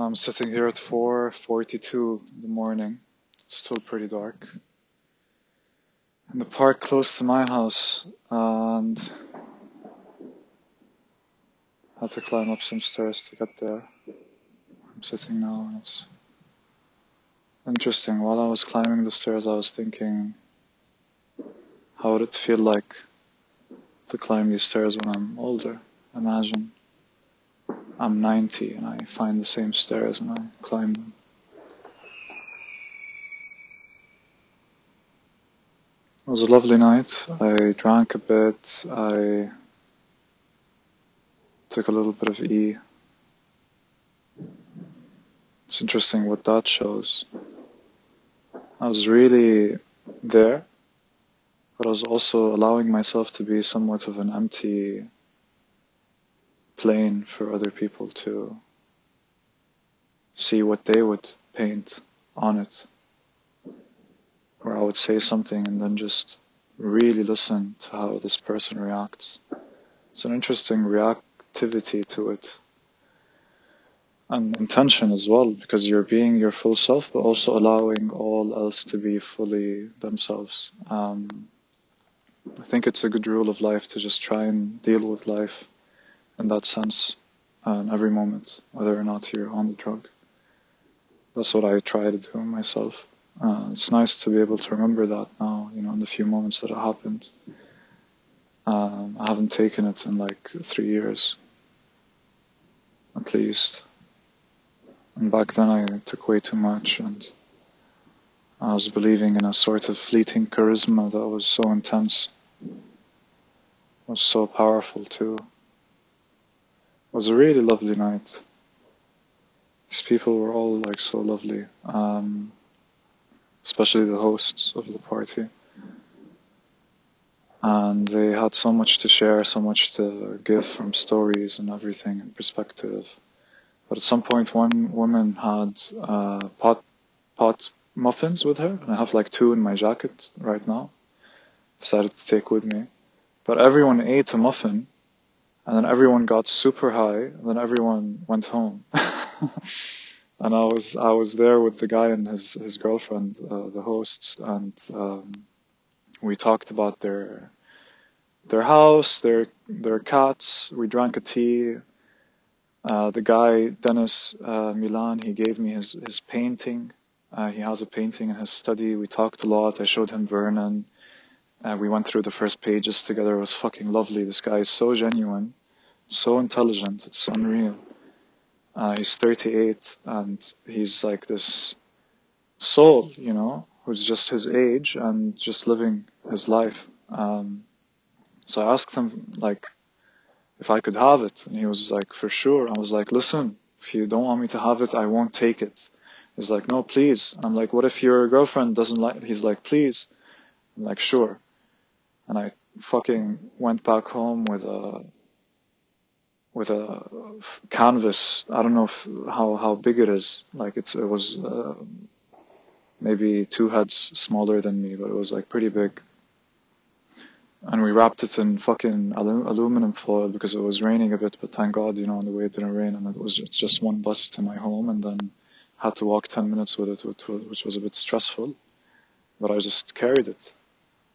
I'm sitting here at 4.42 in the morning, still pretty dark, in the park close to my house, and had to climb up some stairs to get there. I'm sitting now, and it's interesting. While I was climbing the stairs, I was thinking, how would it feel like to climb these stairs when I'm older? Imagine I'm 90 and I find the same stairs and I climb them. It was a lovely night. I drank a bit. I took a little bit of E. It's interesting what that shows. I was really there, but I was also allowing myself to be somewhat of an empty plane for other people to see what they would paint on it. Where I would say something and then just really listen to how this person reacts. It's an interesting reactivity to it. And intention as well, because you're being your full self, but also allowing all else to be fully themselves. Um, I think it's a good rule of life to just try and deal with life in that sense in every moment, whether or not you're on the drug. That's what I try to do myself. Uh, it's nice to be able to remember that now, you know, in the few moments that it happened. Um, I haven't taken it in like three years, at least. And back then I took way too much and I was believing in a sort of fleeting charisma that was so intense, was so powerful too. Was a really lovely night. These people were all like so lovely, um, especially the hosts of the party. And they had so much to share, so much to give from stories and everything and perspective. But at some point, one woman had uh, pot pot muffins with her, and I have like two in my jacket right now. Decided to take with me, but everyone ate a muffin and then everyone got super high, and then everyone went home. and I was I was there with the guy and his his girlfriend, uh, the hosts, and um, we talked about their their house, their their cats. We drank a tea. Uh, the guy Dennis uh, Milan, he gave me his his painting. Uh, he has a painting in his study. We talked a lot. I showed him Vernon. Uh, we went through the first pages together. It was fucking lovely. This guy is so genuine, so intelligent. It's unreal. Uh, he's 38 and he's like this soul, you know, who's just his age and just living his life. Um, so I asked him like if I could have it, and he was like, for sure. I was like, listen, if you don't want me to have it, I won't take it. He's like, no, please. I'm like, what if your girlfriend doesn't like? It? He's like, please. I'm like, sure and I fucking went back home with a with a canvas. I don't know if, how how big it is. Like it's it was uh, maybe two heads smaller than me, but it was like pretty big. And we wrapped it in fucking alu- aluminum foil because it was raining a bit. But thank God, you know, on the way it didn't rain, and it was it's just one bus to my home, and then had to walk ten minutes with it, which was a bit stressful. But I just carried it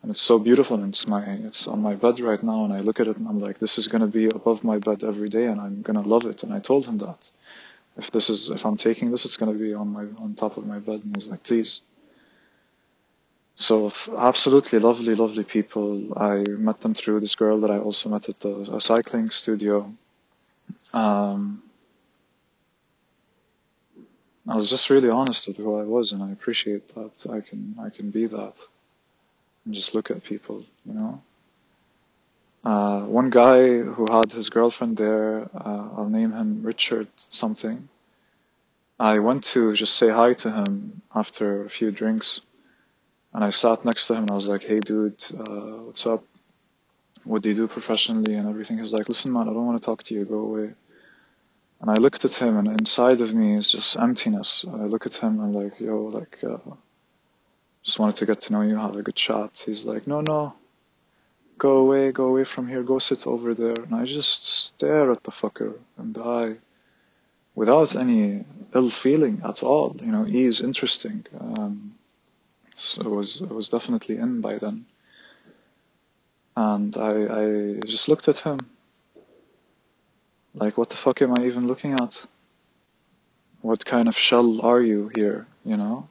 and it's so beautiful and it's my it's on my bed right now and I look at it and I'm like this is going to be above my bed every day and I'm going to love it. And I told him that. If this is if I'm taking this it's going to be on my on top of my bed. And he's like please. So absolutely lovely lovely people. I met them through this girl that I also met at the cycling studio. Um, I was just really honest with who I was and I appreciate that. I can I can be that and just look at people, you know. Uh, one guy who had his girlfriend there, uh, I'll name him Richard something. I went to just say hi to him after a few drinks, and I sat next to him and I was like, "Hey, dude, uh, what's up? What do you do professionally and everything?" He's like, "Listen, man, I don't want to talk to you. Go away." And I looked at him, and inside of me is just emptiness. I look at him, and I'm like, "Yo, like." Uh, just wanted to get to know you, have a good chat. He's like, no, no, go away, go away from here, go sit over there. And I just stare at the fucker and die without any ill feeling at all. You know, he is interesting. Um, so it was it was definitely in by then. And I I just looked at him. Like, what the fuck am I even looking at? What kind of shell are you here? You know.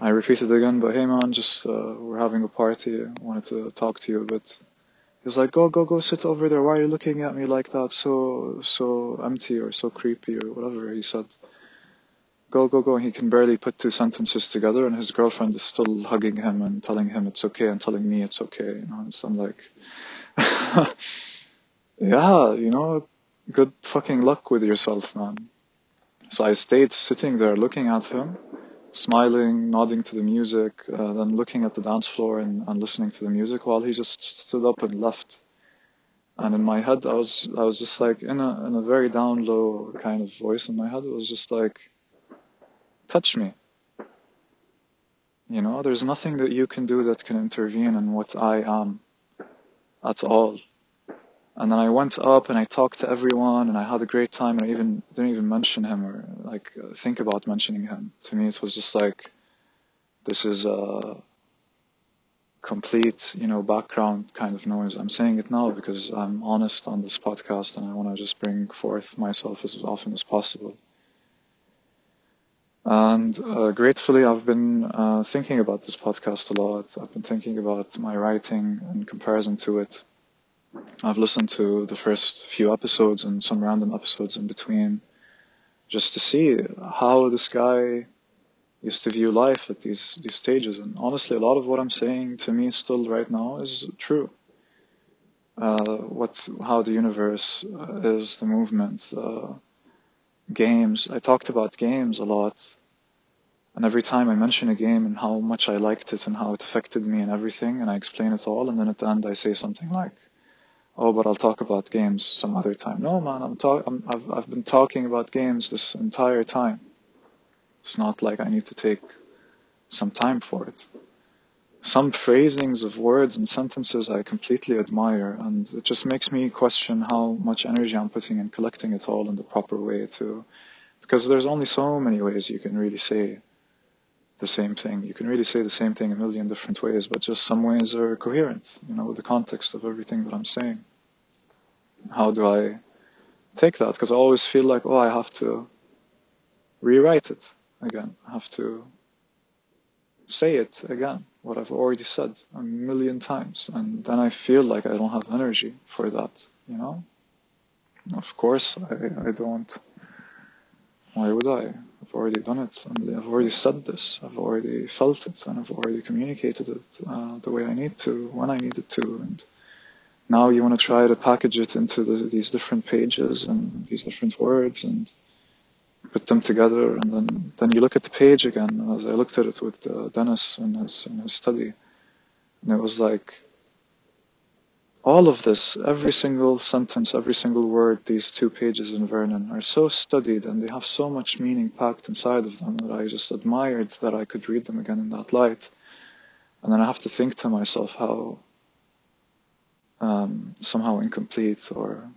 I repeated again, but hey man, just uh, we're having a party. I wanted to talk to you a bit. He was like, go, go, go, sit over there. Why are you looking at me like that? So, so empty or so creepy or whatever he said. Go, go, go. And he can barely put two sentences together, and his girlfriend is still hugging him and telling him it's okay and telling me it's okay. You know, and I'm like, yeah, you know, good fucking luck with yourself, man. So I stayed sitting there looking at him smiling, nodding to the music, uh, then looking at the dance floor and, and listening to the music while he just stood up and left. And in my head, I was, I was just like in a, in a very down low kind of voice in my head. It was just like, touch me. You know, there's nothing that you can do that can intervene in what I am at all. And then I went up and I talked to everyone and I had a great time and I even didn't even mention him or like think about mentioning him. To me, it was just like, this is a complete, you know, background kind of noise. I'm saying it now because I'm honest on this podcast and I want to just bring forth myself as often as possible. And uh, gratefully, I've been uh, thinking about this podcast a lot. I've been thinking about my writing in comparison to it I've listened to the first few episodes and some random episodes in between just to see how this guy used to view life at these these stages. And honestly, a lot of what I'm saying to me still right now is true. Uh, what how the universe uh, is, the movement, uh, games. I talked about games a lot, and every time I mention a game and how much I liked it and how it affected me and everything, and I explain it all, and then at the end I say something like oh, but I'll talk about games some other time. No, man, I'm talk. I'm, I've I've been talking about games this entire time. It's not like I need to take some time for it. Some phrasings of words and sentences I completely admire, and it just makes me question how much energy I'm putting in collecting it all in the proper way too. Because there's only so many ways you can really say the same thing. You can really say the same thing a million different ways, but just some ways are coherent, you know, with the context of everything that I'm saying. How do I take that? Because I always feel like, oh, I have to rewrite it again. I have to say it again, what I've already said a million times. And then I feel like I don't have energy for that, you know? Of course, I, I don't. Why would I? I've already done it, and I've already said this. I've already felt it, and I've already communicated it uh, the way I need to, when I needed to. And now you want to try to package it into the, these different pages and these different words and put them together. And then, then you look at the page again, as I looked at it with uh, Dennis in his, in his study. And it was like, all of this, every single sentence, every single word, these two pages in Vernon are so studied and they have so much meaning packed inside of them that I just admired that I could read them again in that light. And then I have to think to myself how um, somehow incomplete or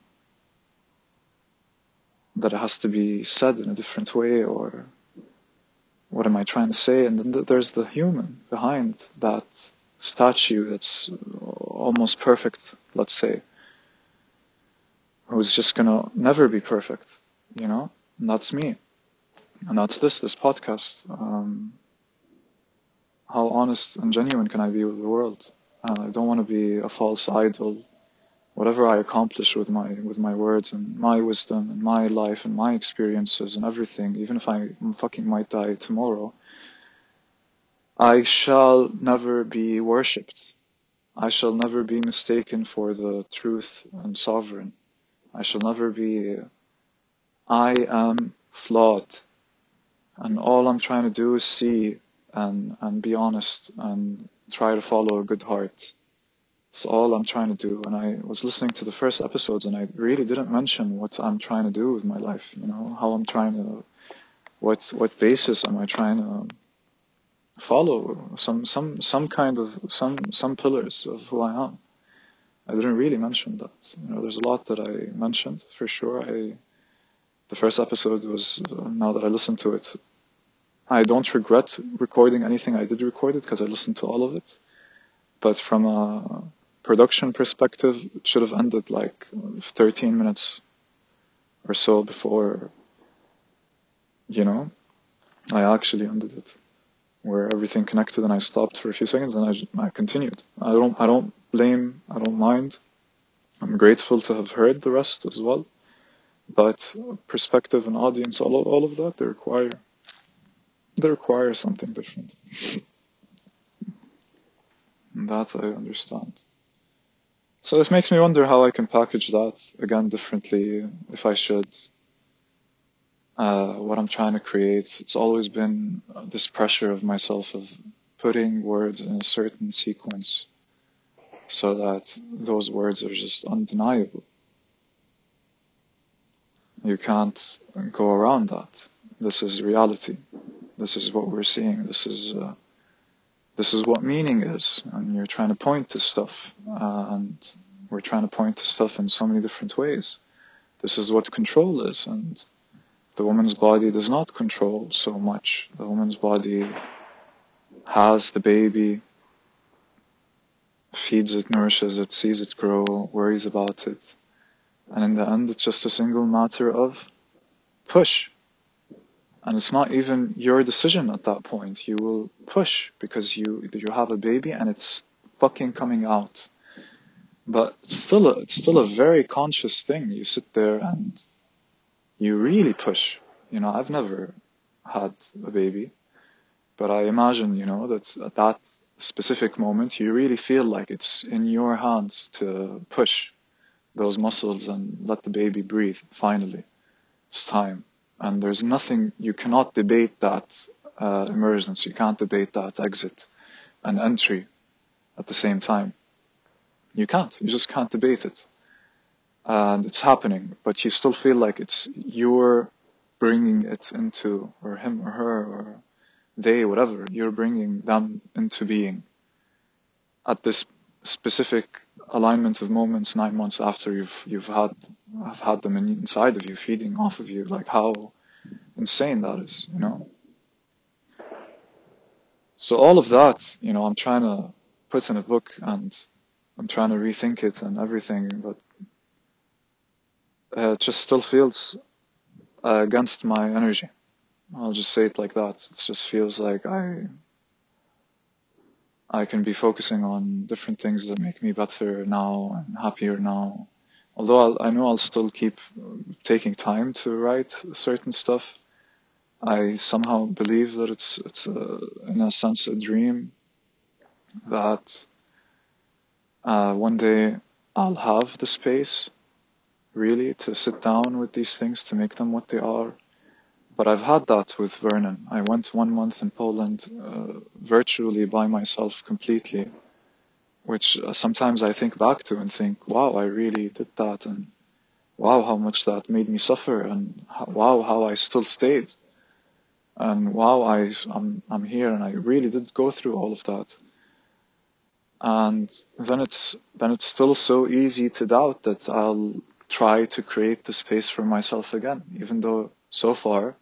that it has to be said in a different way or what am I trying to say? And then there's the human behind that statue that's almost perfect, let's say, who's just gonna never be perfect, you know? And that's me. And that's this, this podcast. Um, how honest and genuine can I be with the world? And I don't want to be a false idol. Whatever I accomplish with my with my words and my wisdom and my life and my experiences and everything, even if I fucking might die tomorrow, I shall never be worshipped. I shall never be mistaken for the truth and sovereign. I shall never be. I am flawed. And all I'm trying to do is see and, and be honest and try to follow a good heart. It's all I'm trying to do. And I was listening to the first episodes and I really didn't mention what I'm trying to do with my life, you know, how I'm trying to, what, what basis am I trying to follow some some some kind of some some pillars of who I am. I didn't really mention that. You know, there's a lot that I mentioned for sure. I The first episode was, uh, now that I listen to it, I don't regret recording anything I did record it because I listened to all of it. But from a production perspective, it should have ended like 13 minutes or so before, you know, I actually ended it where everything connected and I stopped for a few seconds and I, I continued. I don't, I don't blame, I don't mind. I'm grateful to have heard the rest as well. But perspective and audience, all, all of that, they require, they require something different. and that I understand. So it makes me wonder how I can package that again differently if I should uh, what I'm trying to create. It's always been this pressure of myself of putting words in a certain sequence so that those words are just undeniable. You can't go around that. This is reality. This is what we're seeing. This is uh, this is what meaning is, and you're trying to point to stuff, uh, and we're trying to point to stuff in so many different ways. This is what control is, and the woman's body does not control so much. The woman's body has the baby, feeds it, nourishes it, sees it grow, worries about it. And in the end, it's just a single matter of push. And it's not even your decision at that point. You will push because you, you have a baby and it's fucking coming out. But it's still a, it's still a very conscious thing. You sit there and you really push. You know, I've never had a baby, but I imagine, you know, that at that specific moment, you really feel like it's in your hands to push those muscles and let the baby breathe. Finally, it's time. And there's nothing, you cannot debate that uh, emergence. You can't debate that exit and entry at the same time. You can't. You just can't debate it and it's happening, but you still feel like it's you're bringing it into, or him or her or they, whatever, you're bringing them into being at this specific alignment of moments nine months after you've you've had have had them inside of you, feeding off of you. Like how insane that is, you know. So all of that, you know, I'm trying to put in a book and I'm trying to rethink it and everything, but uh, just still feels uh, against my energy. I'll just say it like that. It just feels like I I can be focusing on different things that make me better now and happier now. Although I'll, I know I'll still keep taking time to write certain stuff, I somehow believe that it's it's a, in a sense a dream that uh, one day I'll have the space really, to sit down with these things to make them what they are. But I've had that with Vernon. I went one month in Poland uh, virtually by myself completely, which uh, sometimes I think back to and think, wow, I really did that, and wow, how much that made me suffer, and wow, how I still stayed, and wow, I, I'm, I'm here, and I really did go through all of that. And then it's then it's still so easy to doubt that I'll try to create the space for myself again, even though so far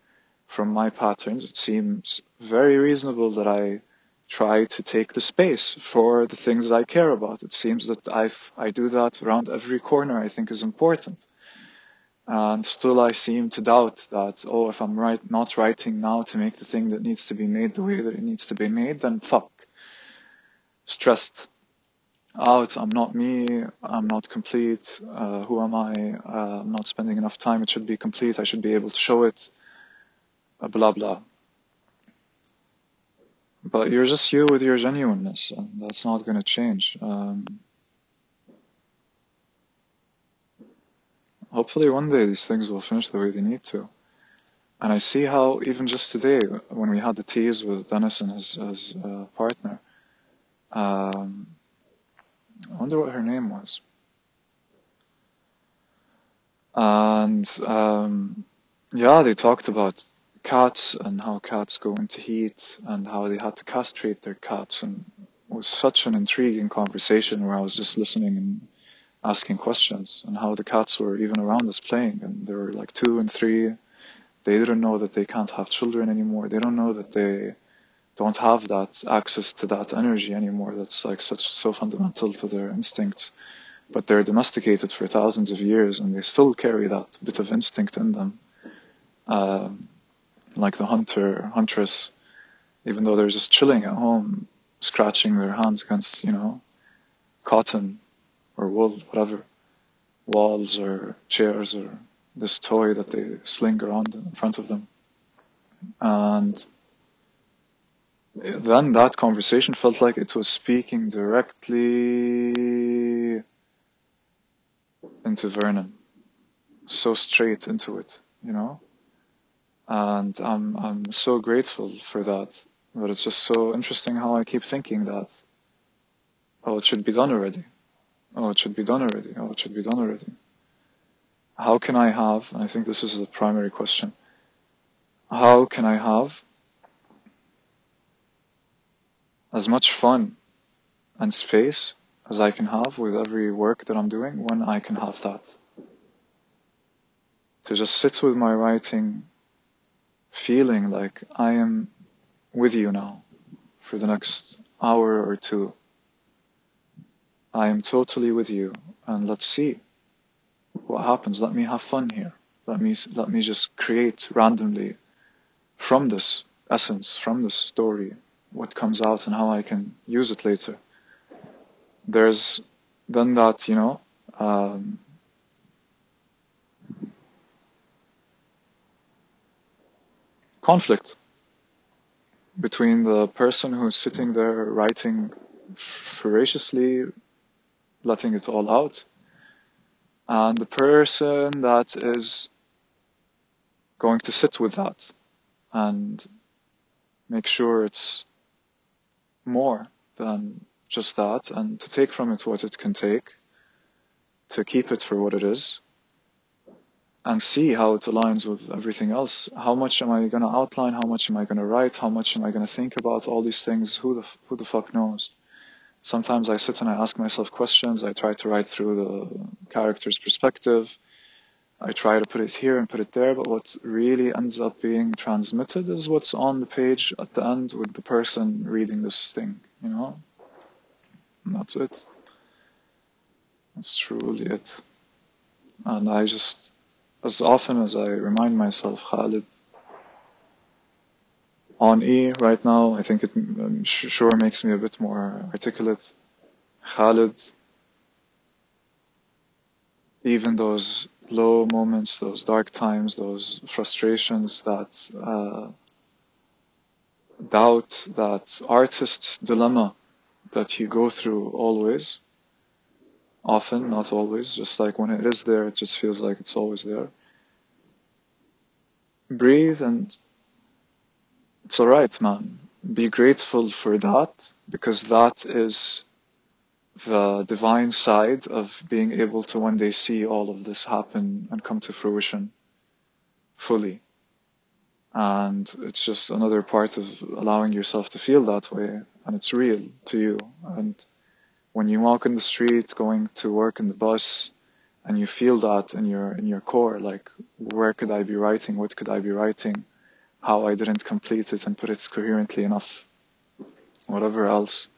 from my patterns, it seems very reasonable that I try to take the space for the things that I care about. It seems that i I do that around every corner I think is important. And still I seem to doubt that, oh, if I'm right, not writing now to make the thing that needs to be made the way that it needs to be made, then fuck. Stressed out. I'm not me. I'm not complete. Uh, who am I? Uh, I'm not spending enough time. It should be complete. I should be able to show it. Uh, blah blah. But you're just you with your genuineness, and that's not going to change. Um, hopefully, one day these things will finish the way they need to. And I see how even just today, when we had the teas with Dennis and his, his uh, partner, um, I wonder what her name was. And um, yeah, they talked about cats and how cats go into heat and how they had to castrate their cats and it was such an intriguing conversation where I was just listening and asking questions and how the cats were even around us playing and they were like two and three. They didn't know that they can't have children anymore. They don't know that they don't have that access to that energy anymore. That's like such so fundamental to their instinct But they're domesticated for thousands of years and they still carry that bit of instinct in them. Um, like the hunter, huntress, even though they're just chilling at home, scratching their hands against, you know, cotton or wool, whatever, walls or chairs or this toy that they sling around in front of them. And then that conversation felt like it was speaking directly into Vernon, so straight into it, you know? And I'm, I'm so grateful for that. But it's just so interesting how I keep thinking that, oh, it should be done already. Oh, it should be done already. Oh, it should be done already. How can I have, and I think this is the primary question, how can I have as much fun and space as I can have with every work that I'm doing when I can have that? To just sit with my writing feeling like I am with you now for the next hour or two I am totally with you and let's see what happens. Let me have fun here. Let me, let me just create randomly from this essence, from this story, what comes out and how I can use it later. There's then that, you know, um, conflict between the person who's sitting there writing voraciously, letting it all out. And the person that is going to sit with that and make sure it's more than just that and to take from it what it can take, to keep it for what it is, and see how it aligns with everything else. How much am I going to outline? How much am I going to write? How much am I going to think about all these things? Who the, who the fuck knows? Sometimes I sit and I ask myself questions. I try to write through the character's perspective. I try to put it here and put it there, but what really ends up being transmitted is what's on the page at the end with the person reading this thing, you know? And that's it. That's truly it. And I just, as often as I remind myself, Khalid, on E right now, I think it um, sure makes me a bit more articulate. Khalid, even those low moments, those dark times, those frustrations, that uh, doubt, that artist's dilemma that you go through always, often, not always, just like when it is there, it just feels like it's always there. Breathe and it's alright, man. Be grateful for that because that is the divine side of being able to one day see all of this happen and come to fruition fully. And it's just another part of allowing yourself to feel that way. And it's real to you. And when you walk in the street, going to work in the bus, and you feel that in your, in your core, like, where could I be writing? What could I be writing? how I didn't complete it and put it coherently enough, whatever else.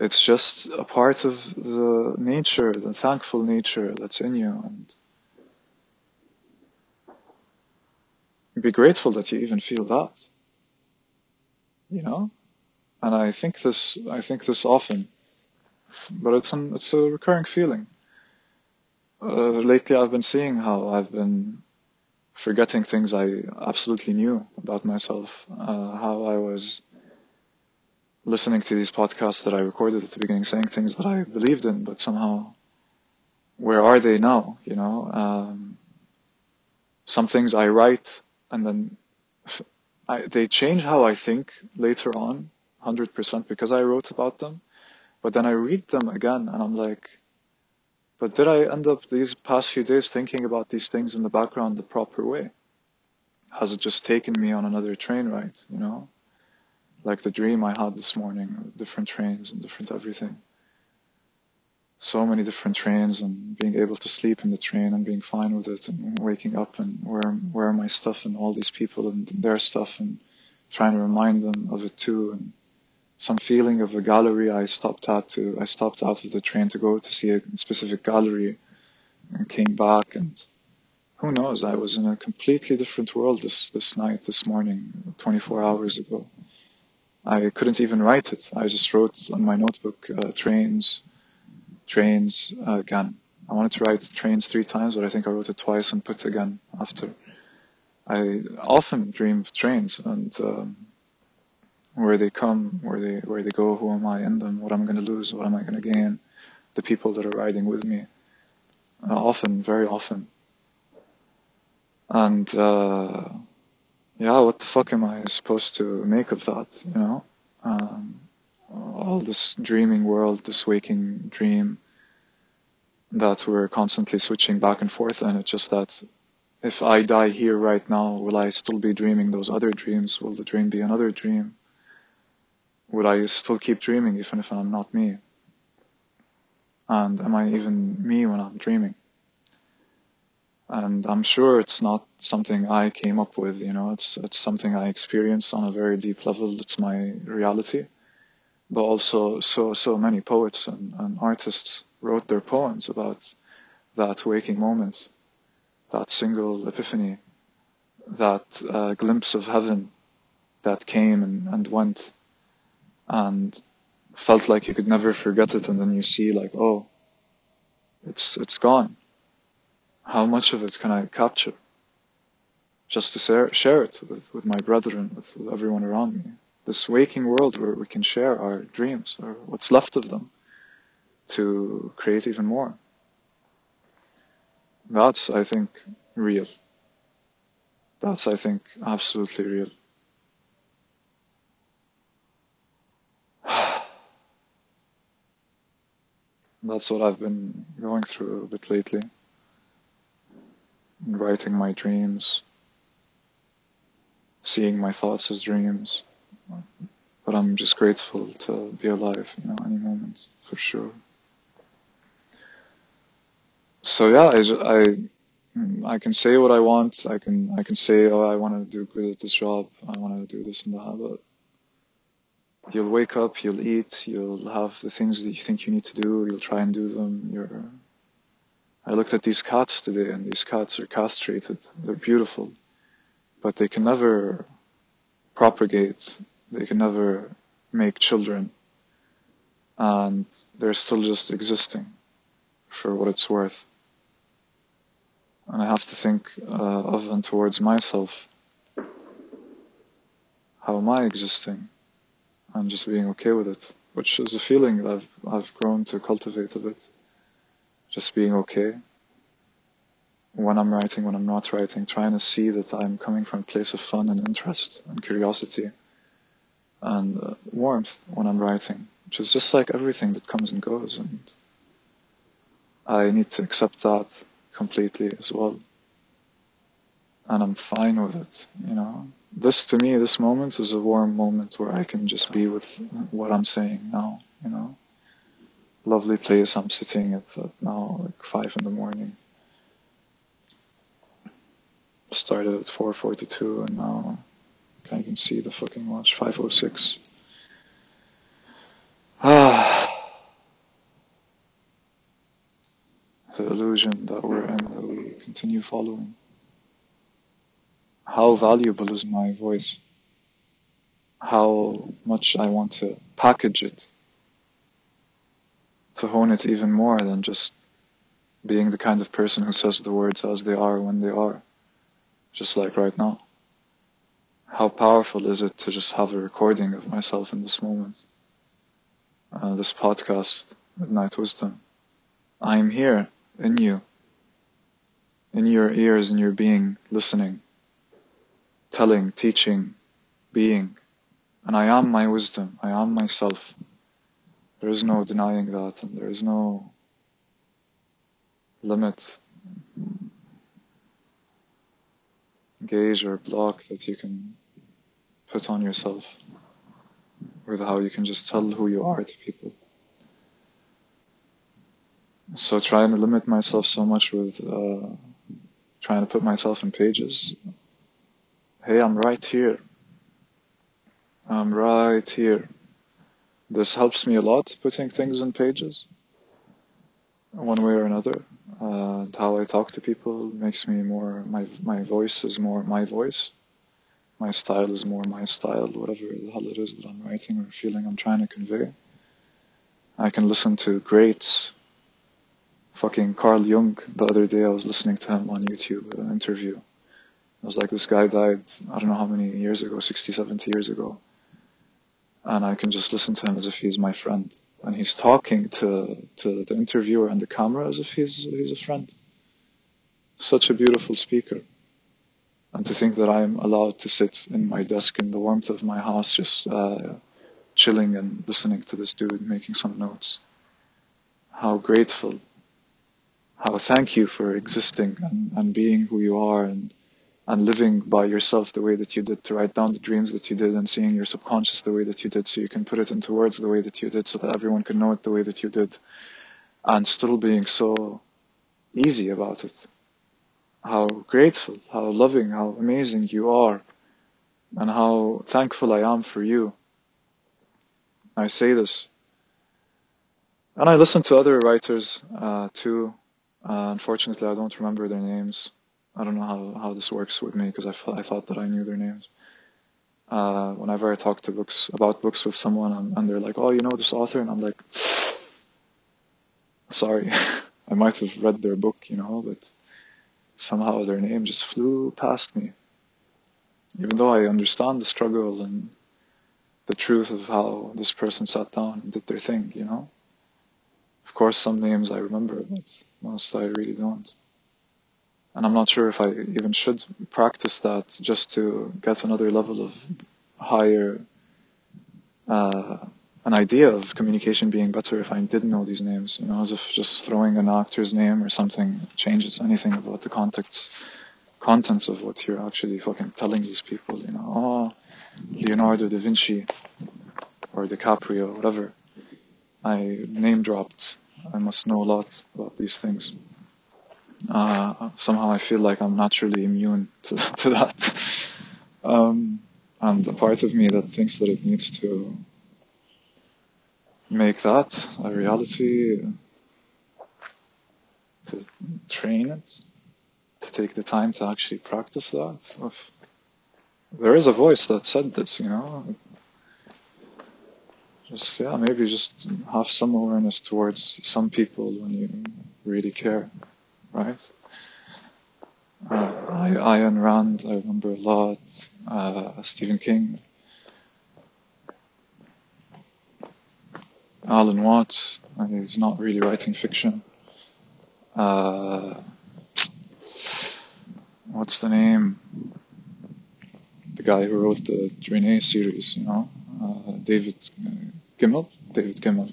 It's just a part of the nature, the thankful nature that's in you and be grateful that you even feel that. You know? And I think this, I think this often, but it's an, it's a recurring feeling. Uh, lately I've been seeing how I've been forgetting things I absolutely knew about myself, uh, how I was listening to these podcasts that I recorded at the beginning, saying things that I believed in, but somehow, where are they now? You know, um, some things I write and then I, they change how I think later on, 100% because I wrote about them. But then I read them again and I'm like, but did I end up these past few days thinking about these things in the background the proper way? Has it just taken me on another train ride, you know? Like the dream I had this morning, different trains and different everything. so many different trains and being able to sleep in the train and being fine with it and waking up and where where my stuff and all these people and their stuff and trying to remind them of it too. And some feeling of a gallery I stopped at to I stopped out of the train to go to see a specific gallery and came back and who knows? I was in a completely different world this this night this morning 24 hours ago I couldn't even write it I just wrote on my notebook uh, trains trains uh, again I wanted to write trains three times but I think I wrote it twice and put again after I often dream of trains and um, where they come, where they where they go, who am I in them, what am I going to lose, what am I going to gain, the people that are riding with me. Uh, often, very often. And uh, yeah, what the fuck am I supposed to make of that? You know, um, all this dreaming world, this waking dream that we're constantly switching back and forth, and it's just that if I die here right now, will I still be dreaming those other dreams? Will the dream be another dream? Will I still keep dreaming even if I'm not me? And am I even me when I'm dreaming? And I'm sure it's not something I came up with, you know, it's, it's something I experienced on a very deep level. It's my reality. But also, so, so many poets and, and artists wrote their poems about that waking moment, that single epiphany, that uh, glimpse of heaven that came and, and went and felt like you could never forget it and then you see like oh it's it's gone how much of it can i capture? Just to share, it with, with my brethren with, with everyone around me. This waking world where we can share our dreams or what's left of them to create even more. That's i think real. That's i think absolutely real. That's what I've been going through a bit lately. Writing my dreams, seeing my thoughts as dreams. But I'm just grateful to be alive, you know, any moment, for sure. So yeah, I, I, I can say what I want. I can, I can say, oh, I want to do good at this job. I want to do this and that. But You'll wake up, you'll eat, you'll have the things that you think you need to do, you'll try and do them. You're, I looked at these cats today and these cats are castrated. They're beautiful, but they can never propagate. They can never make children. And they're still just existing for what it's worth. And I have to think uh, of and towards myself. How am I existing? and just being okay with it, which is a feeling that I've, I've grown to cultivate a bit. Just being okay when I'm writing, when I'm not writing, trying to see that I'm coming from a place of fun and interest and curiosity and uh, warmth when I'm writing, which is just like everything that comes and goes. And I need to accept that completely as well. And I'm fine with it, you know this to me, this moment is a warm moment where I can just be with what I'm saying now, you know. Lovely place I'm sitting at, now, like five in the morning. Started at 4:42 and now I can see the fucking watch, 5:06. Ah, the illusion that we're in, that we continue following. How valuable is my voice? How much I want to package it to hone it even more than just being the kind of person who says the words as they are when they are, just like right now. How powerful is it to just have a recording of myself in this moment? Uh, this podcast, Midnight Wisdom. I am here in you, in your ears, in your being, listening telling, teaching, being. And I am my wisdom. I am myself. There is no denying that, and there is no limit, gauge, or block that you can put on yourself with how you can just tell who you are to people. So trying to limit myself so much with uh, trying to put myself in pages. Hey, I'm right here. I'm right here. This helps me a lot, putting things in pages, one way or another. Uh, how I talk to people makes me more, my, my voice is more my voice. My style is more my style, whatever the hell it is that I'm writing or feeling I'm trying to convey. I can listen to great fucking Carl Jung. The other day I was listening to him on YouTube, an interview. I was like, this guy died, I don't know how many years ago, 60, 70 years ago. And I can just listen to him as if he's my friend. And he's talking to, to the interviewer and the camera as if he's, he's a friend. Such a beautiful speaker. And to think that I'm allowed to sit in my desk in the warmth of my house, just uh, chilling and listening to this dude making some notes. How grateful. How thank you for existing and, and being who you are and and living by yourself the way that you did to write down the dreams that you did and seeing your subconscious the way that you did so you can put it into words the way that you did so that everyone can know it the way that you did and still being so easy about it. How grateful, how loving, how amazing you are and how thankful I am for you. I say this. And I listen to other writers uh, too. Uh, unfortunately, I don't remember their names. I don't know how, how this works with me because I, I thought that I knew their names. Uh, whenever I talk to books about books with someone and, and they're like, "Oh, you know this author," and I'm like, "Sorry, I might have read their book, you know, but somehow their name just flew past me." Even though I understand the struggle and the truth of how this person sat down and did their thing, you know. Of course, some names I remember, but most I really don't and I'm not sure if I even should practice that just to get another level of higher, uh, an idea of communication being better if I didn't know these names, you know, as if just throwing an actor's name or something changes anything about the context, contents of what you're actually fucking telling these people, you know, oh, Leonardo da Vinci or DiCaprio, whatever. I name dropped. I must know a lot about these things uh, somehow I feel like I'm naturally immune to, to that. Um, and a part of me that thinks that it needs to make that a reality, to train it, to take the time to actually practice that. If there is a voice that said this, you know. Just, yeah, maybe just have some awareness towards some people when you really care right? Uh, I, Ayn Rand, I remember a lot. Uh, Stephen King, Alan Watts. He's not really writing fiction. Uh, what's the name? The guy who wrote the Drenai series, you know, uh, David Gemmell. David Gemmell,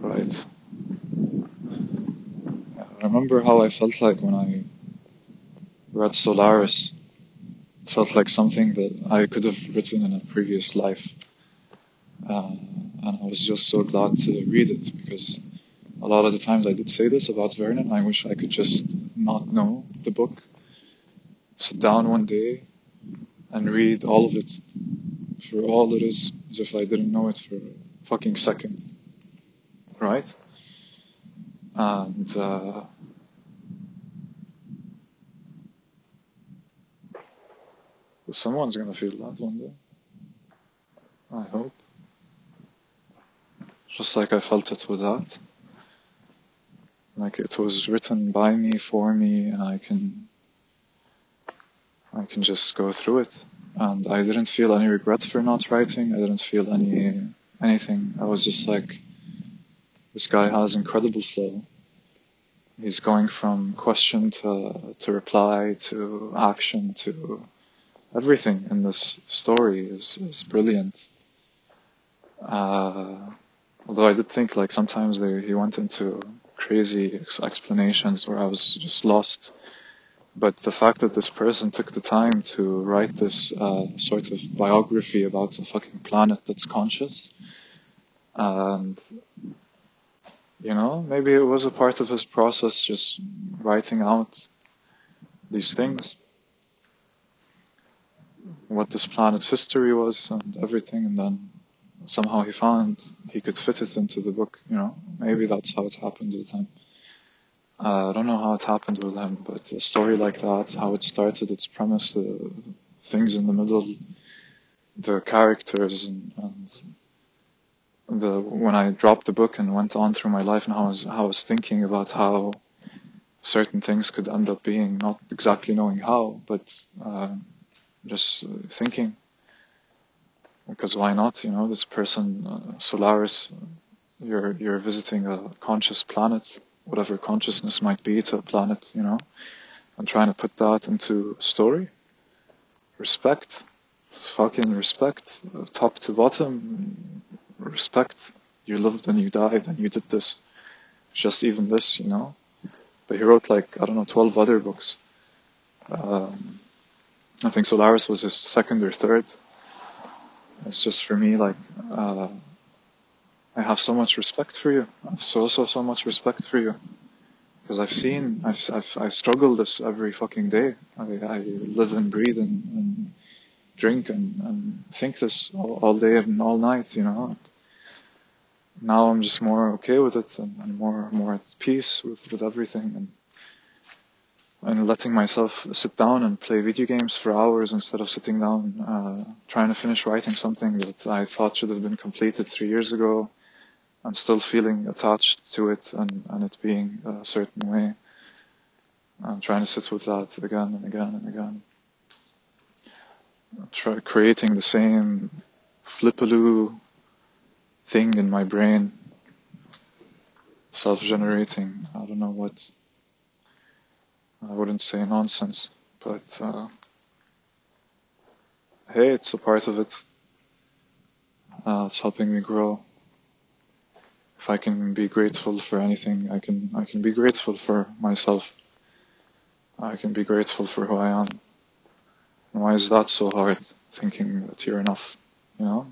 right? Remember how I felt like when I read Solaris. It felt like something that I could have written in a previous life. Uh, and I was just so glad to read it because a lot of the times I did say this about Vernon. I wish I could just not know the book, sit down one day and read all of it for all it is, as if I didn't know it for a fucking second. Right? And uh, someone's gonna feel that one day. I hope. Just like I felt it with that. Like it was written by me, for me, and I can I can just go through it. And I didn't feel any regret for not writing. I didn't feel any anything. I was just like this guy has incredible flow. He's going from question to, to reply to action to everything in this story is, is brilliant. Uh, although I did think like sometimes they, he went into crazy ex- explanations where I was just lost. But the fact that this person took the time to write this uh, sort of biography about a fucking planet that's conscious and You know, maybe it was a part of his process, just writing out these things, what this planet's history was and everything, and then somehow he found he could fit it into the book, you know. Maybe that's how it happened with him. Uh, I don't know how it happened with him, but a story like that, how it started, its premise, the things in the middle, the characters, and, and the when I dropped the book and went on through my life, and how I was, how I was thinking about how certain things could end up being, not exactly knowing how, but uh, just thinking. Because why not? You know, this person, uh, Solaris, you're you're visiting a conscious planet whatever consciousness might be to a planet, you know, and trying to put that into story. Respect. Fucking respect. Top to bottom. Respect. You lived and you died and you did this. Just even this, you know. But he wrote like, I don't know, 12 other books. Um, I think Solaris was his second or third. It's just for me like, uh, I have so much respect for you. I have so, so, so much respect for you. Because I've seen, I've, I've, I struggle this every fucking day. I, I live and breathe and, and drink and, and think this all, all, day and all night, you know. Now I'm just more okay with it and, and more, more at peace with, with everything and, and letting myself sit down and play video games for hours instead of sitting down, uh, trying to finish writing something that I thought should have been completed three years ago I'm still feeling attached to it and, and it being a certain way. I'm trying to sit with that again and again and again. Try creating the same flippaloo thing in my brain, self-generating. I don't know what. I wouldn't say nonsense, but uh, hey, it's a part of it. Uh, it's helping me grow if I can be grateful for anything, I can I can be grateful for myself. I can be grateful for who I am. Why is that so hard? Thinking that you're enough, you know.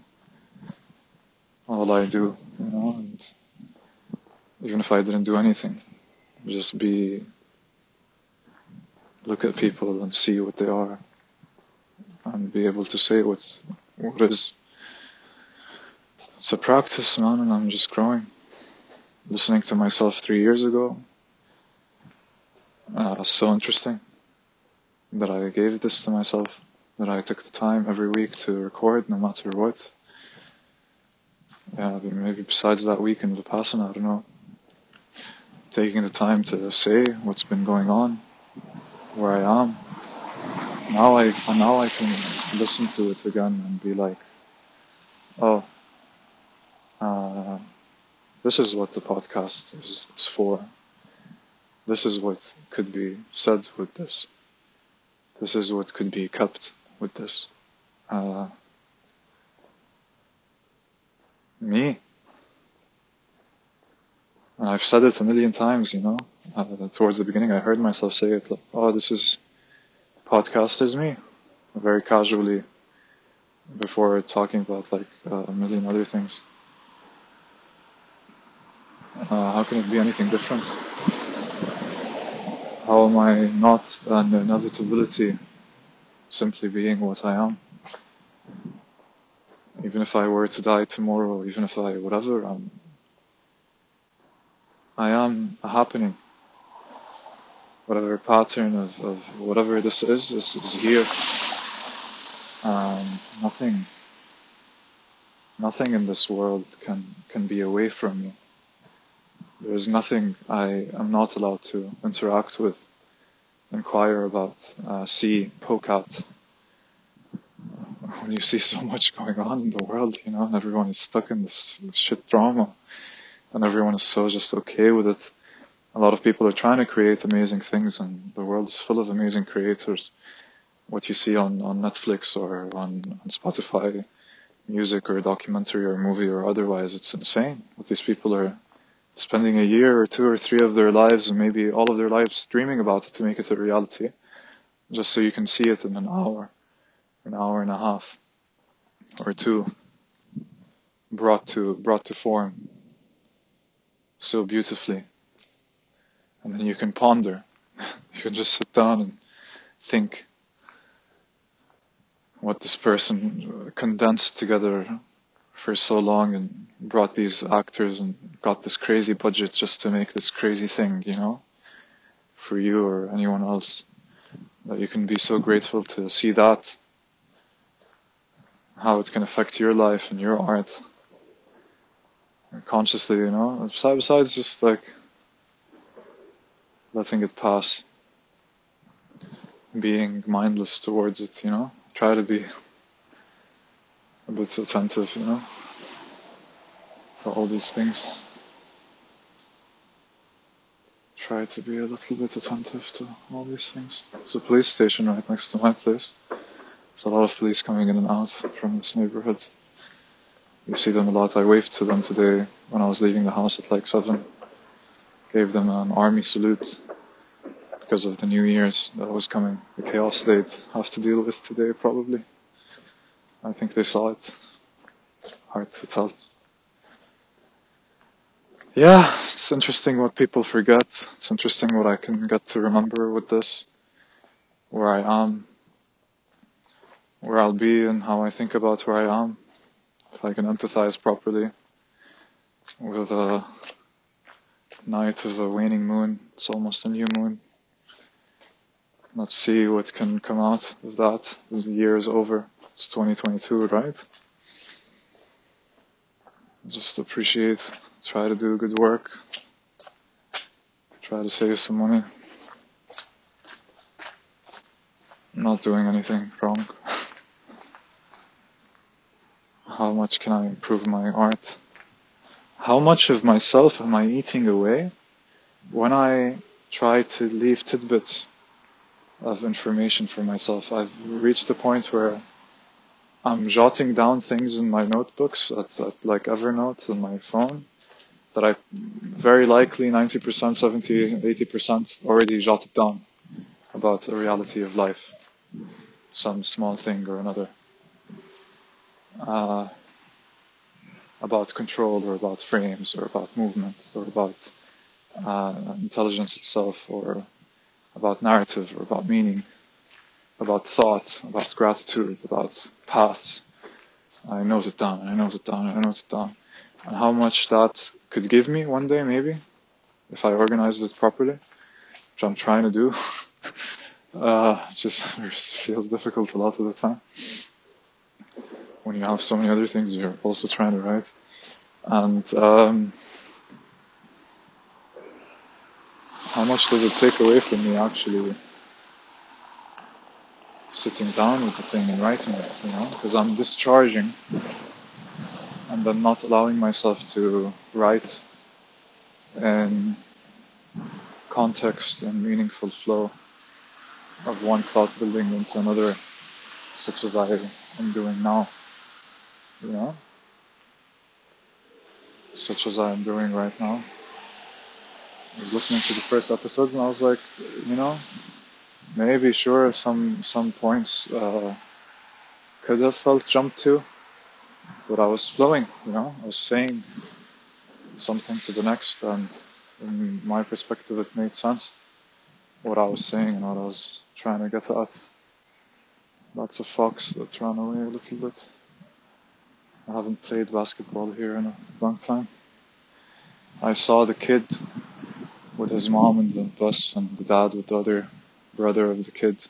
All I do, you know, and even if I didn't do anything, just be look at people and see what they are, and be able to say what's what is. It's a practice, man, and I'm just growing listening to myself three years ago. Uh, so interesting that I gave this to myself, that I took the time every week to record no matter what. Yeah, maybe besides that week in the Vipassana, I don't know. Taking the time to say what's been going on, where I am. Now I now I can listen to it again and be like, oh, uh, this is what the podcast is, is for. This is what could be said with this. This is what could be kept with this. Uh, me. And I've said it a million times, you know. Uh, towards the beginning, I heard myself say it "Oh, this is podcast is me," very casually, before talking about like uh, a million other things. Uh, how can it be anything different? How am I not an inevitability simply being what I am? Even if I were to die tomorrow, even if I whatever, I'm, I am a happening. Whatever pattern of, of whatever this is, is, is here. Um, nothing, nothing in this world can, can be away from me. There is nothing I am not allowed to interact with, inquire about, uh, see, poke at. When you see so much going on in the world, you know, and everyone is stuck in this shit drama, and everyone is so just okay with it. A lot of people are trying to create amazing things, and the world is full of amazing creators. What you see on, on Netflix or on, on Spotify, music or documentary or movie or otherwise, it's insane what these people are spending a year or two or three of their lives and maybe all of their lives dreaming about it to make it a reality, just so you can see it in an hour, an hour and a half, or two, brought to brought to form. so beautifully. And then you can ponder. you can just sit down and think what this person condensed together for so long and brought these actors and got this crazy budget just to make this crazy thing, you know, for you or anyone else. That you can be so grateful to see that, how it can affect your life and your art consciously, you know. Besides just like letting it pass, being mindless towards it, you know. Try to be a bit attentive, you know, to all these things. Try to be a little bit attentive to all these things. There's a police station right next to my place. There's a lot of police coming in and out from this neighborhood. You see them a lot. I waved to them today when I was leaving the house at like 7. Gave them an army salute because of the New Year's that was coming. The chaos they'd have to deal with today, probably. I think they saw it. Hard to tell. Yeah, it's interesting what people forget. It's interesting what I can get to remember with this. Where I am. Where I'll be and how I think about where I am. If I can empathize properly with a night of a waning moon. It's almost a new moon. Let's see what can come out of that. The year is over. It's 2022, right? Just appreciate, try to do good work, try to save some money. I'm not doing anything wrong. How much can I improve my art? How much of myself am I eating away when I try to leave tidbits of information for myself? I've reached a point where I'm jotting down things in my notebooks at, at like Evernote on my phone that I very likely 90%, 70, 80% already jotted down about a reality of life, some small thing or another, uh, about control or about frames or about movement or about uh, intelligence itself or about narrative or about meaning about thought, about gratitude, about paths. I note it down, I note it down, I note it down. And how much that could give me one day, maybe, if I organized it properly, which I'm trying to do. uh, just feels difficult a lot of the time. When you have so many other things you're also trying to write. And, um, how much does it take away from me actually sitting down with the thing and writing it, you know, because I'm discharging and I'm not allowing myself to write in context and meaningful flow of one thought building into another, such as I am doing now, you know, such as I am doing right now. I was listening to the first episodes and I was like, you know, maybe sure some some points uh, could have felt jumped to, but I was flowing, you know, I was saying something to the next, and in my perspective, it made sense what I was saying and what I was trying to get at. That's a fox that ran away a little bit. I haven't played basketball here in a long time. I saw the kid with his mom in the bus and the dad with the other brother of the kid.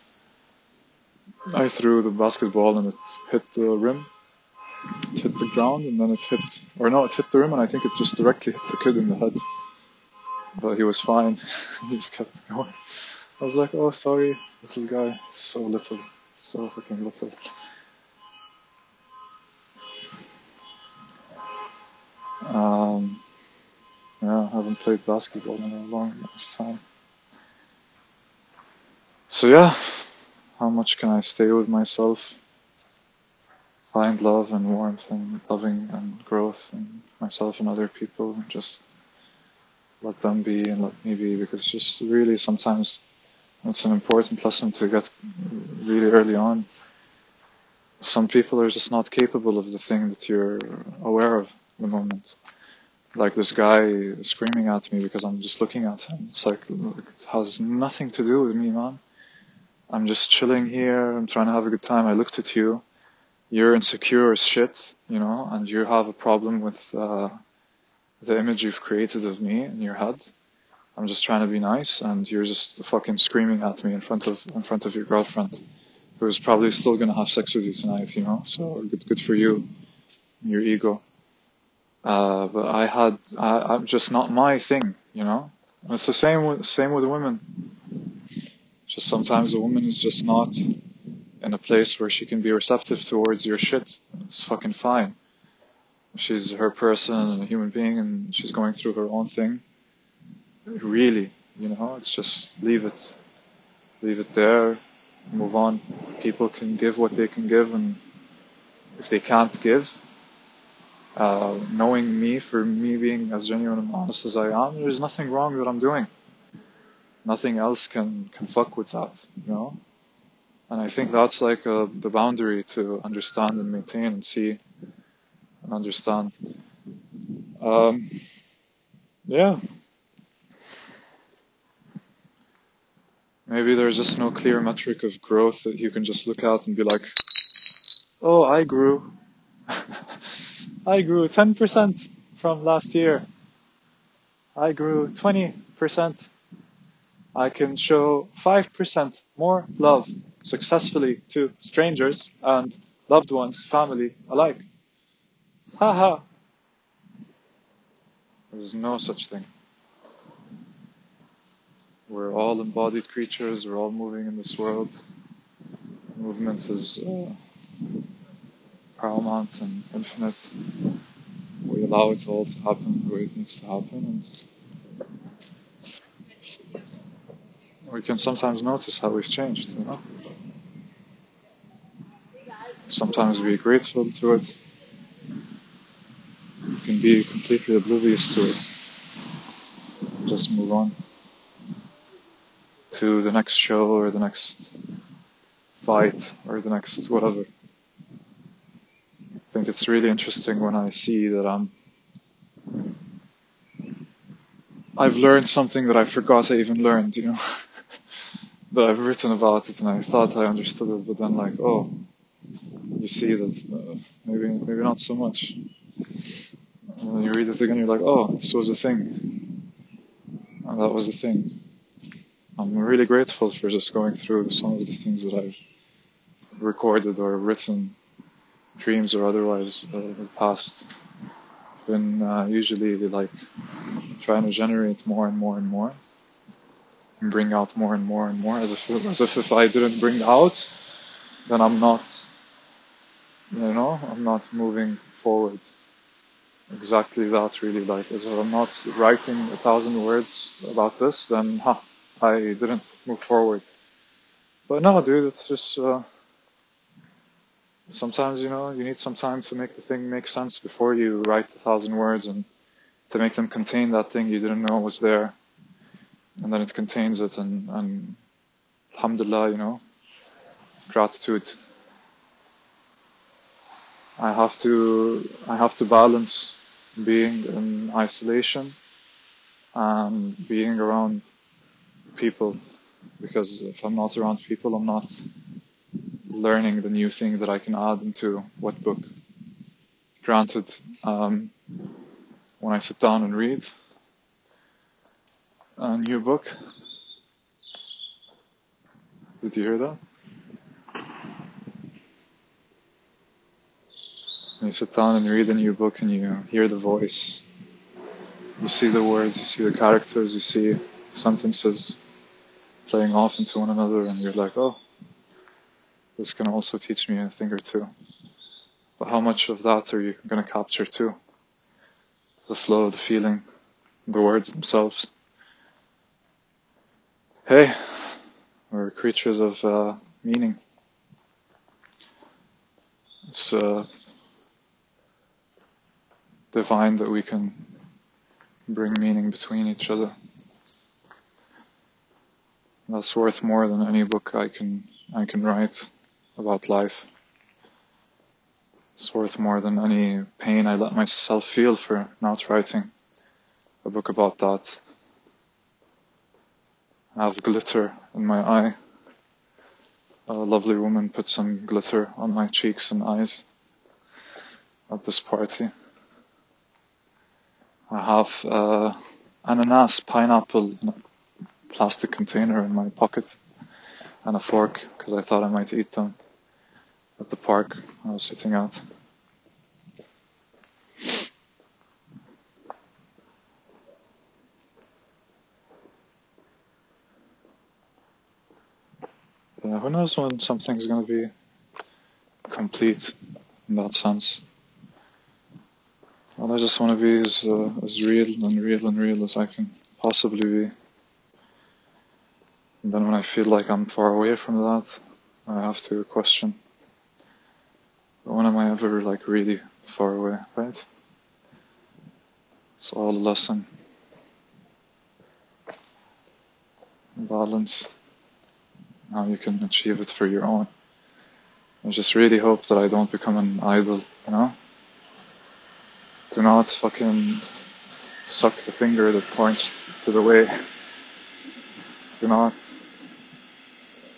I threw the basketball and it hit the rim. It hit the ground and then it hit, or no, it hit the rim and I think it just directly hit the kid in the head. But he was fine. he just kept going. I was like, oh, sorry, little guy. So little. So fucking little. Um, yeah, I haven't played basketball in a long time. So yeah, how much can I stay with myself? Find love and warmth and loving and growth in myself and other people and just let them be and let me be because just really sometimes it's an important lesson to get really early on. Some people are just not capable of the thing that you're aware of the moment. like this guy screaming at me because I'm just looking at him. It's like it has nothing to do with me, man. I'm just chilling here. I'm trying to have a good time. I looked at you. You're insecure as shit, you know, and you have a problem with uh, the image you've created of me in your head. I'm just trying to be nice, and you're just fucking screaming at me in front of in front of your girlfriend, who's probably still gonna have sex with you tonight, you know. So good, good for you, your ego. Uh, but I had, I, I'm just not my thing, you know. And it's the same with same with women. Just sometimes a woman is just not in a place where she can be receptive towards your shit. It's fucking fine. She's her person and a human being, and she's going through her own thing really, you know, it's just leave it, leave it there, move on. People can give what they can give, and if they can't give, uh, knowing me for me being as genuine and honest as I am, there's nothing wrong that I'm doing. Nothing else can can fuck with that, you know. And I think that's like uh, the boundary to understand and maintain and see and understand. Um, yeah. Maybe there's just no clear metric of growth that you can just look at and be like, oh, I grew. I grew 10% from last year. I grew 20%. I can show 5% more love successfully to strangers and loved ones, family alike. Haha. There's no such thing. We're all embodied creatures. We're all moving in this world. Movement is uh, paramount and infinite. We allow it all to happen way it needs to happen, and we can sometimes notice how we've changed. You know, sometimes be grateful to it. We can be completely oblivious to it. Just move on to the next show or the next fight or the next whatever. I think it's really interesting when I see that I'm I've learned something that I forgot I even learned, you know. that I've written about it and I thought I understood it, but then like, oh, you see that uh, maybe maybe not so much. And then you read it again, and you're like, oh, this was a thing, and that was a thing. I'm really grateful for just going through some of the things that I've recorded or written, dreams or otherwise, uh, in the past. Been uh, usually like trying to generate more and more and more, and bring out more and more and more, as if as if if I didn't bring out, then I'm not, you know, I'm not moving forward. Exactly that, really. Like, as if I'm not writing a thousand words about this, then ha. I didn't move forward. But no, dude, it's just uh, sometimes you know you need some time to make the thing make sense before you write a thousand words and to make them contain that thing you didn't know was there, and then it contains it and and alhamdulillah, you know, gratitude. I have to I have to balance being in isolation and being around people because if I'm not around people, I'm not learning the new thing that I can add into what book. Granted, um, when I sit down and read a new book, did you hear that? When you sit down and read a new book and you hear the voice, you see the words, you see the characters, you see sentences playing off into one another, and you're like, oh, this can also teach me a thing or two. But how much of that are you going to capture too? The flow, the feeling, the words themselves. Hey, we're creatures of uh, meaning. It's uh, divine that we can bring meaning between each other. That's worth more than any book I can I can write about life. It's worth more than any pain I let myself feel for not writing. a book about that. I have glitter in my eye. A lovely woman put some glitter on my cheeks and eyes at this party. I have uh, ananas, pineapple in a plastic container in my pocket and a fork because I thought I might eat them at the park I was sitting at. Yeah, who knows when something's gonna be complete in that sense. Well, I just want to be as uh, as real and real and real as I can possibly be. And then when I feel like I'm far away from that, I have to question. When am I ever like really far away, right? It's all a lesson. Balance. How you can achieve it for your own. I just really hope that I don't become an idol, you know? Do not fucking suck the finger that points to the way. Do not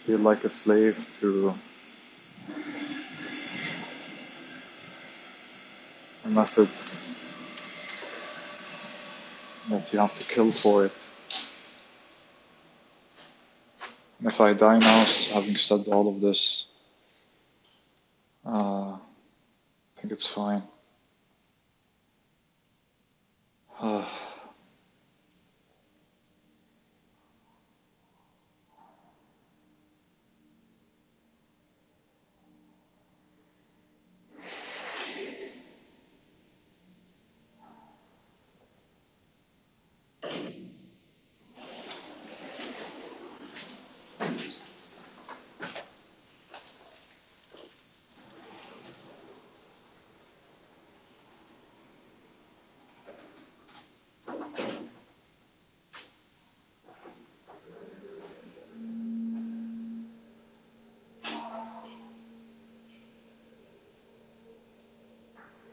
feel like a slave to a method that you have to kill for it. And if I die now, having said all of this, uh, I think it's fine. Uh,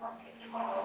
Okay, 12.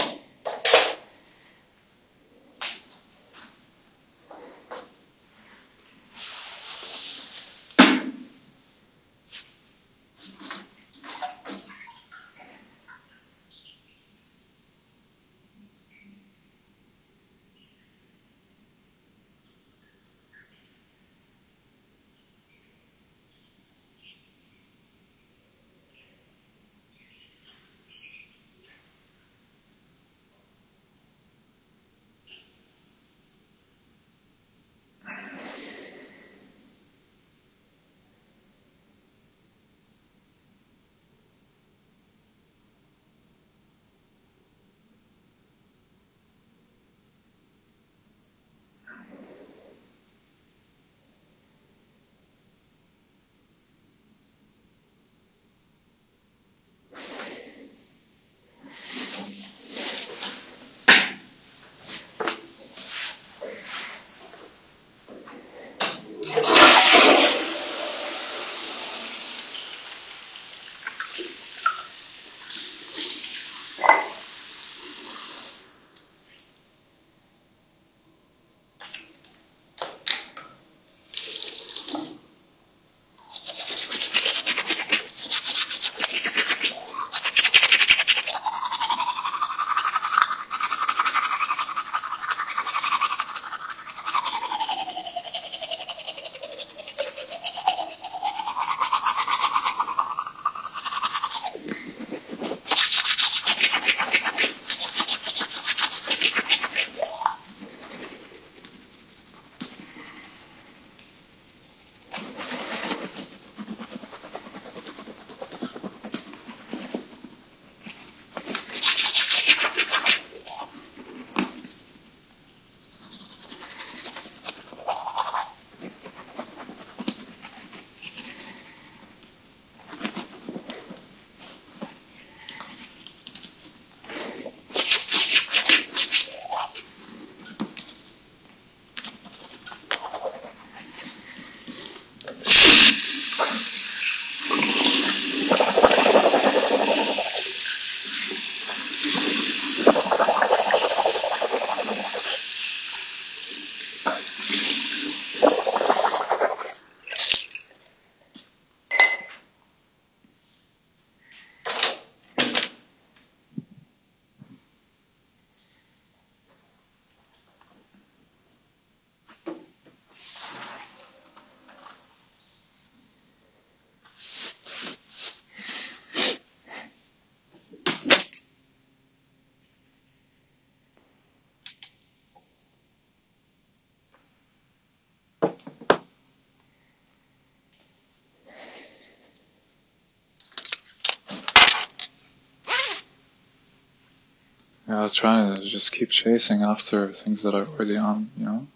I was trying to just keep chasing after things that are already on, you know?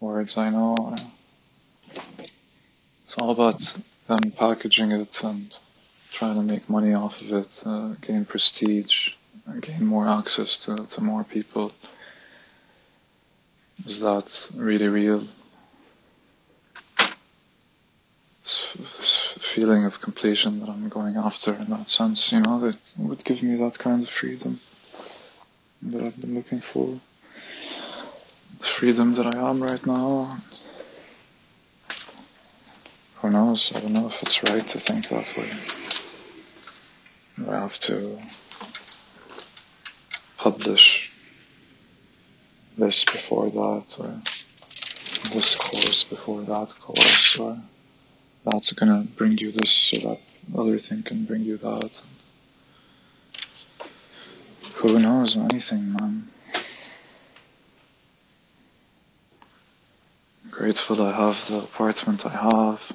Words I know. It's all about them packaging it and trying to make money off of it, uh, gain prestige, gain more access to, to more people. Is that really real? This feeling of completion that I'm going after in that sense, you know, that would give me that kind of freedom that I've been looking for. The freedom that I am right now. Who knows? I don't know if it's right to think that way. I have to publish this before that, or this course before that course, or that's gonna bring you this so that other thing can bring you that. Who knows anything, man? grateful I have the apartment I have,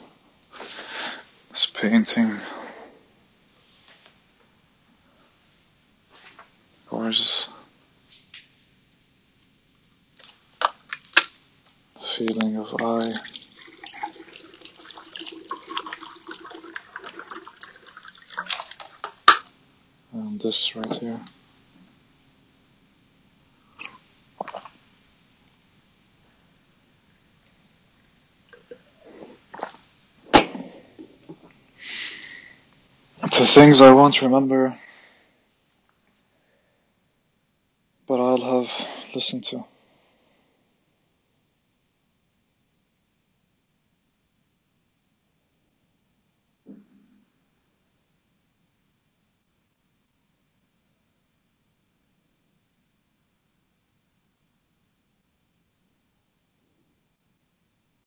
this painting. Gorgeous. Feeling of I. And this right here. To things I won't remember, but I'll have listened to.